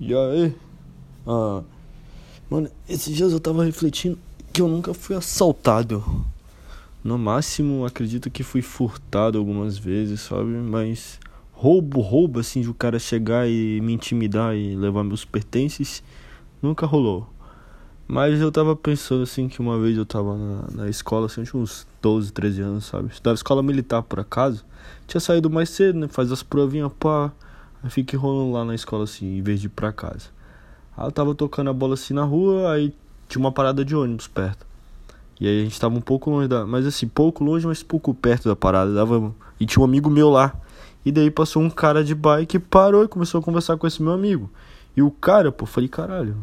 E aí? Ah, mano, esses dias eu tava refletindo que eu nunca fui assaltado. No máximo, acredito que fui furtado algumas vezes, sabe? Mas roubo, roubo, assim, de o um cara chegar e me intimidar e levar meus pertences, nunca rolou. Mas eu tava pensando, assim, que uma vez eu tava na, na escola, assim, eu tinha uns 12, 13 anos, sabe? Estudava escola militar, por acaso. Tinha saído mais cedo, né? Faz as provinhas, pá. Aí fiquei rolando lá na escola, assim, em vez de ir pra casa. Aí eu tava tocando a bola, assim, na rua, aí tinha uma parada de ônibus perto. E aí a gente tava um pouco longe da... Mas, assim, pouco longe, mas pouco perto da parada. Dava... E tinha um amigo meu lá. E daí passou um cara de bike, parou e começou a conversar com esse meu amigo. E o cara, pô, falei, caralho...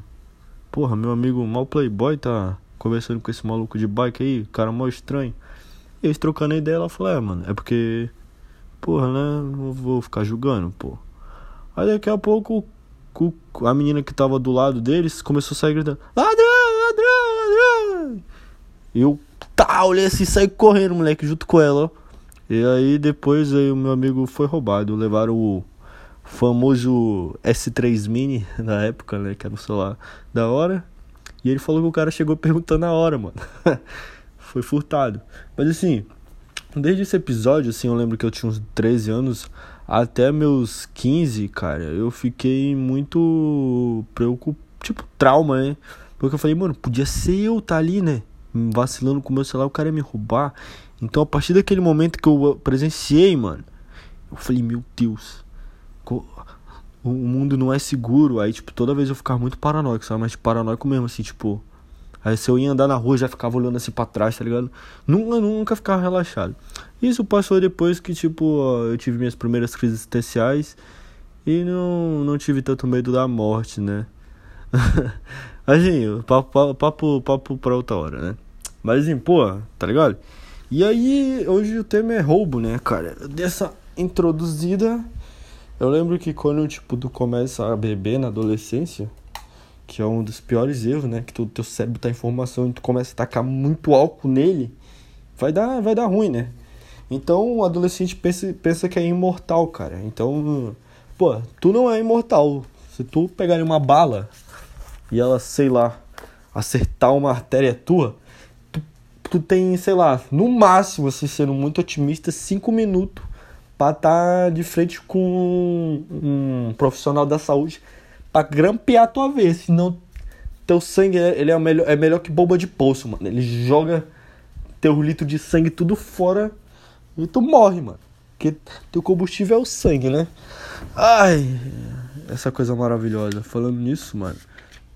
Porra, meu amigo mal playboy tá conversando com esse maluco de bike aí, cara mó estranho. E eles trocando a ideia, ela falou, é, mano, é porque, porra, né, não vou ficar julgando, pô. Aí daqui a pouco, a menina que tava do lado deles começou a sair gritando, ladrão, ladrão, ladrão. E eu, tá, olhei assim, saí correndo, moleque, junto com ela. E aí depois aí o meu amigo foi roubado, levaram o famoso S3 Mini na época, né? Que era um celular da hora. E ele falou que o cara chegou perguntando a hora, mano. Foi furtado. Mas assim, desde esse episódio, assim, eu lembro que eu tinha uns 13 anos até meus 15, cara, eu fiquei muito preocupado, tipo, trauma, né? Porque eu falei, mano, podia ser eu tá ali, né? Vacilando com o meu celular, o cara ia me roubar. Então, a partir daquele momento que eu presenciei, mano, eu falei, meu Deus, o mundo não é seguro. Aí, tipo, toda vez eu ficava muito paranoico, sabe? Mas paranoico mesmo, assim, tipo. Aí se eu ia andar na rua, já ficava olhando assim pra trás, tá ligado? Nunca, nunca ficava relaxado. Isso passou depois que, tipo, eu tive minhas primeiras crises existenciais e não, não tive tanto medo da morte, né? assim, papo, papo, papo pra outra hora, né? Mas assim, pô, tá ligado? E aí, hoje o tema é roubo, né, cara? Dessa introduzida eu lembro que quando, tipo, tu começa a beber na adolescência, que é um dos piores erros, né? Que tu, teu cérebro tá em formação e tu começa a tacar muito álcool nele, vai dar, vai dar ruim, né? Então o adolescente pensa, pensa que é imortal, cara. Então, pô, tu não é imortal. Se tu pegar uma bala e ela, sei lá, acertar uma artéria tua, tu, tu tem, sei lá, no máximo, assim, sendo muito otimista, cinco minutos para estar tá de frente com um profissional da saúde para grampear a tua vez, senão teu sangue ele é melhor, é melhor que bomba de poço, mano. Ele joga teu litro de sangue tudo fora e tu morre, mano. Porque teu combustível é o sangue, né? Ai, essa coisa maravilhosa. Falando nisso, mano,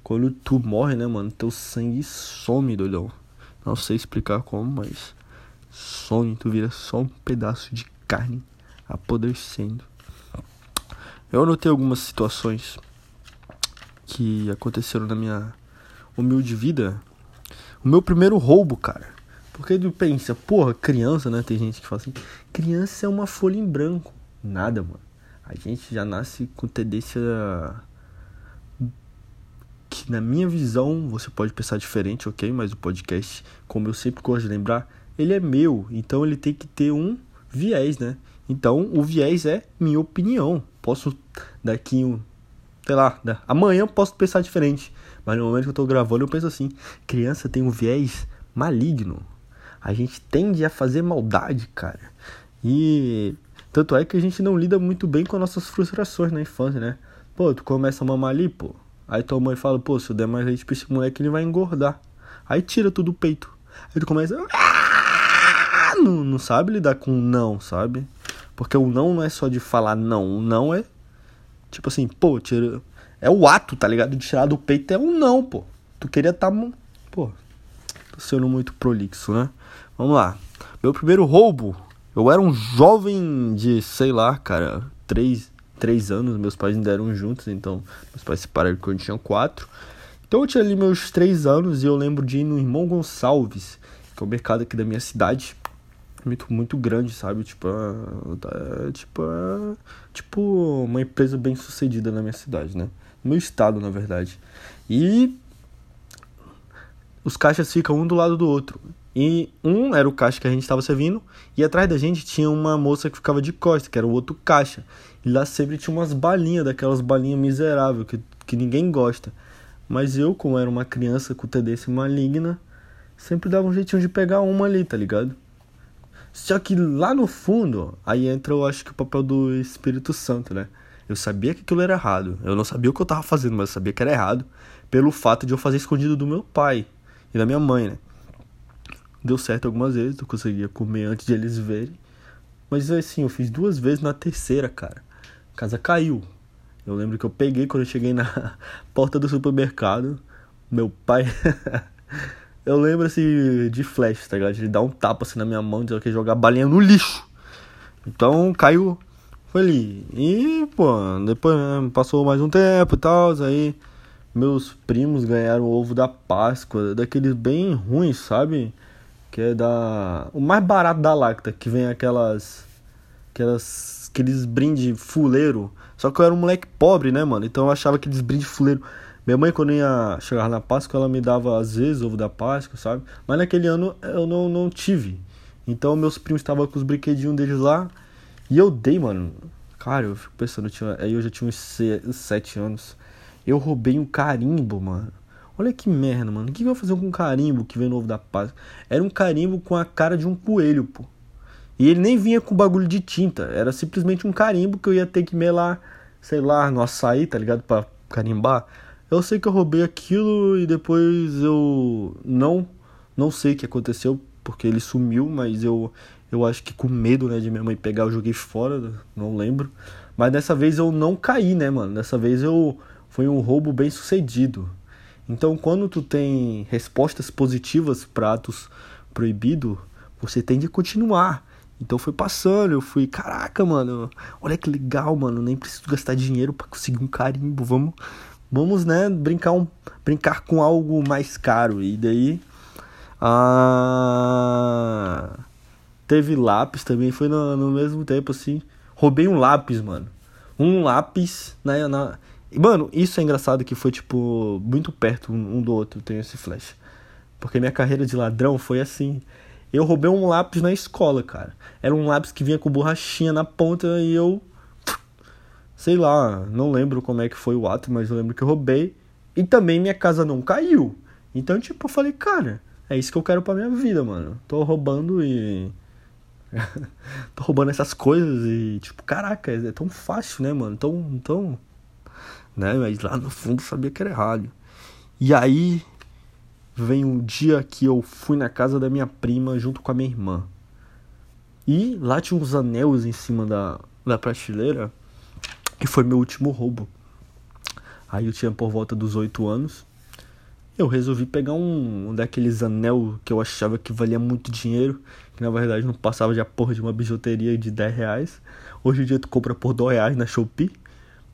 quando tu morre, né, mano, teu sangue some, doidão. Não sei explicar como, mas some, tu vira só um pedaço de carne apodrecendo. Eu anotei algumas situações que aconteceram na minha humilde vida. O meu primeiro roubo, cara. Porque tu pensa, porra, criança, né? Tem gente que fala assim: criança é uma folha em branco. Nada, mano. A gente já nasce com tendência. Que na minha visão, você pode pensar diferente, ok? Mas o podcast, como eu sempre gosto de lembrar, ele é meu. Então ele tem que ter um viés, né? Então, o viés é minha opinião. Posso daqui um, sei lá, amanhã posso pensar diferente, mas no momento que eu tô gravando eu penso assim: criança tem um viés maligno. A gente tende a fazer maldade, cara. E tanto é que a gente não lida muito bem com as nossas frustrações na infância, né? Pô, tu começa a mamar ali, pô. Aí tua mãe fala, pô, se eu der mais leite pra esse moleque, ele vai engordar. Aí tira tudo do peito. Aí tu começa. Ah! Não, não sabe lidar com não, sabe? Porque o não não é só de falar não. O não é tipo assim, pô, tira... é o ato, tá ligado? De tirar do peito é um não, pô. Tu queria tá. Pô, tô sendo muito prolixo, né? Vamos lá. Meu primeiro roubo. Eu era um jovem de, sei lá, cara, três, três anos. Meus pais ainda eram juntos, então meus pais se separaram quando eu tinha quatro. Então eu tinha ali meus três anos e eu lembro de ir no Irmão Gonçalves, que é o mercado aqui da minha cidade muito, muito grande, sabe? Tipo, é, tipo, é, tipo uma empresa bem sucedida na minha cidade, né? No meu estado, na verdade. E os caixas ficam um do lado do outro. E um era o caixa que a gente estava servindo, e atrás da gente tinha uma moça que ficava de costas, que era o outro caixa. E lá sempre tinha umas balinhas, daquelas balinhas miseráveis, que, que ninguém gosta. Mas eu, como era uma criança com tendência maligna, sempre dava um jeitinho de pegar uma ali, tá ligado? Só que lá no fundo, aí entra, eu acho que o papel do Espírito Santo, né? Eu sabia que aquilo era errado. Eu não sabia o que eu tava fazendo, mas eu sabia que era errado. Pelo fato de eu fazer escondido do meu pai e da minha mãe, né? Deu certo algumas vezes, eu conseguia comer antes de eles verem. Mas assim, eu fiz duas vezes na terceira, cara. A casa caiu. Eu lembro que eu peguei quando eu cheguei na porta do supermercado. Meu pai. eu lembro assim de flash, tá ligado? Ele dá um tapa assim na minha mão, dizer que jogar balinha no lixo. Então caiu. Foi ali. E, pô, depois né, passou mais um tempo e tal. Aí meus primos ganharam o ovo da Páscoa, daqueles bem ruins, sabe? Que é da. O mais barato da Lacta, que vem aquelas. Aquelas. Aqueles brinde fuleiro. Só que eu era um moleque pobre, né, mano? Então eu achava aqueles brinde fuleiro. Minha mãe, quando ia chegar na Páscoa, ela me dava às vezes ovo da Páscoa, sabe? Mas naquele ano eu não, não tive. Então meus primos estavam com os brinquedinhos deles lá. E eu dei, mano. Cara, eu fico pensando, eu tinha, aí eu já tinha uns 7 anos. Eu roubei um carimbo, mano. Olha que merda, mano. O que eu vou fazer com um carimbo que vem novo da Páscoa? Era um carimbo com a cara de um coelho, pô. E ele nem vinha com bagulho de tinta. Era simplesmente um carimbo que eu ia ter que melar, sei lá, no açaí, tá ligado? Pra carimbar. Eu sei que eu roubei aquilo e depois eu não não sei o que aconteceu porque ele sumiu, mas eu eu acho que com medo, né, de minha mãe pegar, eu joguei fora, não lembro. Mas dessa vez eu não caí, né, mano? Dessa vez eu foi um roubo bem sucedido. Então, quando tu tem respostas positivas para atos proibidos, você tende a continuar. Então foi passando, eu fui, caraca, mano, olha que legal, mano, nem preciso gastar dinheiro para conseguir um carimbo. Vamos, vamos, né, brincar um, brincar com algo mais caro. E daí ah, teve lápis também, foi no, no mesmo tempo assim. Roubei um lápis, mano. Um lápis na, na Mano, isso é engraçado que foi, tipo, muito perto um do outro, tem esse flash. Porque minha carreira de ladrão foi assim. Eu roubei um lápis na escola, cara. Era um lápis que vinha com borrachinha na ponta e eu. Sei lá, não lembro como é que foi o ato, mas eu lembro que eu roubei. E também minha casa não caiu. Então, tipo, eu falei, cara, é isso que eu quero pra minha vida, mano. Tô roubando e. Tô roubando essas coisas e, tipo, caraca, é tão fácil, né, mano? Tão. tão né? Mas lá no fundo sabia que era errado. E aí vem um dia que eu fui na casa da minha prima junto com a minha irmã. E lá tinha uns anéis em cima da, da prateleira, que foi meu último roubo. Aí eu tinha por volta dos oito anos. Eu resolvi pegar um, um daqueles anel que eu achava que valia muito dinheiro, que na verdade não passava de a porra de uma bijuteria de 10 reais. Hoje em dia tu compra por 2 reais na Shopee.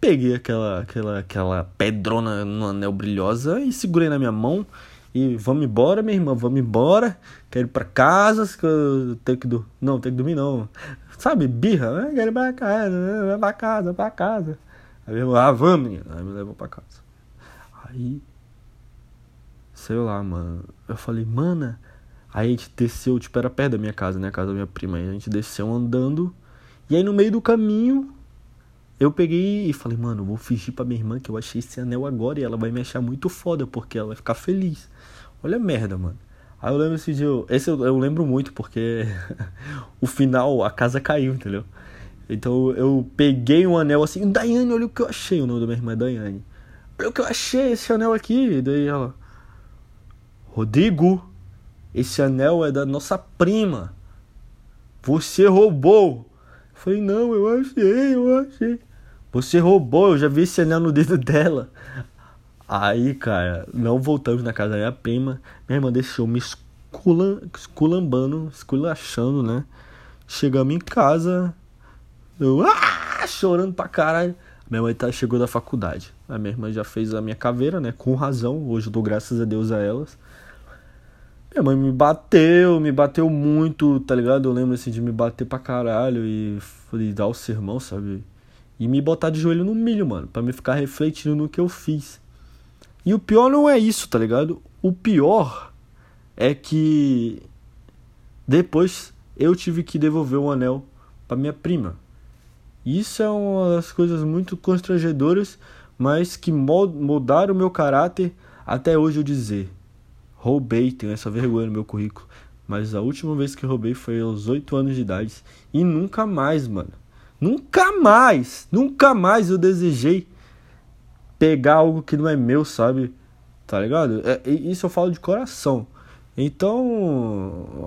Peguei aquela, aquela, aquela pedrona no anel brilhosa e segurei na minha mão. E vamos embora, minha irmã, vamos embora. Quero ir pra casa, que eu tenho que dormir. Não, tenho que dormir não. Sabe, birra, né? Quero ir pra casa, vai pra casa, pra casa. Aí eu, ah, vamos, menina. Aí me levou pra casa. Aí, sei lá, mano. Eu falei, mana. Aí a gente desceu, tipo, era perto da minha casa, né? A casa da minha prima. Aí a gente desceu andando. E aí no meio do caminho eu peguei e falei, mano, vou fingir pra minha irmã que eu achei esse anel agora e ela vai me achar muito foda, porque ela vai ficar feliz. Olha a merda, mano. Aí eu lembro esse dia, esse eu, eu lembro muito, porque o final, a casa caiu, entendeu? Então eu peguei um anel assim, Daiane, olha o que eu achei, o nome da minha irmã é Daiane. Olha o que eu achei, esse anel aqui. E daí ela, Rodrigo, esse anel é da nossa prima. Você roubou. Eu falei, não, eu achei, eu achei. Você roubou, eu já vi esse anel no dedo dela. Aí, cara, não voltamos na casa da minha prima. Minha irmã deixou me esculam, esculambando, esculachando, né? Chegamos em casa, eu ah, chorando pra caralho. Minha mãe tá, chegou da faculdade. A minha irmã já fez a minha caveira, né? Com razão. Hoje eu dou graças a Deus a elas. Minha mãe me bateu, me bateu muito, tá ligado? Eu lembro assim de me bater pra caralho e, e dar o sermão, sabe? E me botar de joelho no milho, mano, para me ficar refletindo no que eu fiz. E o pior não é isso, tá ligado? O pior é que depois eu tive que devolver o anel para minha prima. Isso é uma das coisas muito constrangedoras, mas que mudaram o meu caráter até hoje eu dizer. Roubei, tenho essa vergonha no meu currículo. Mas a última vez que roubei foi aos 8 anos de idade. E nunca mais, mano. Nunca mais, nunca mais eu desejei pegar algo que não é meu, sabe? Tá ligado? É, isso eu falo de coração. Então.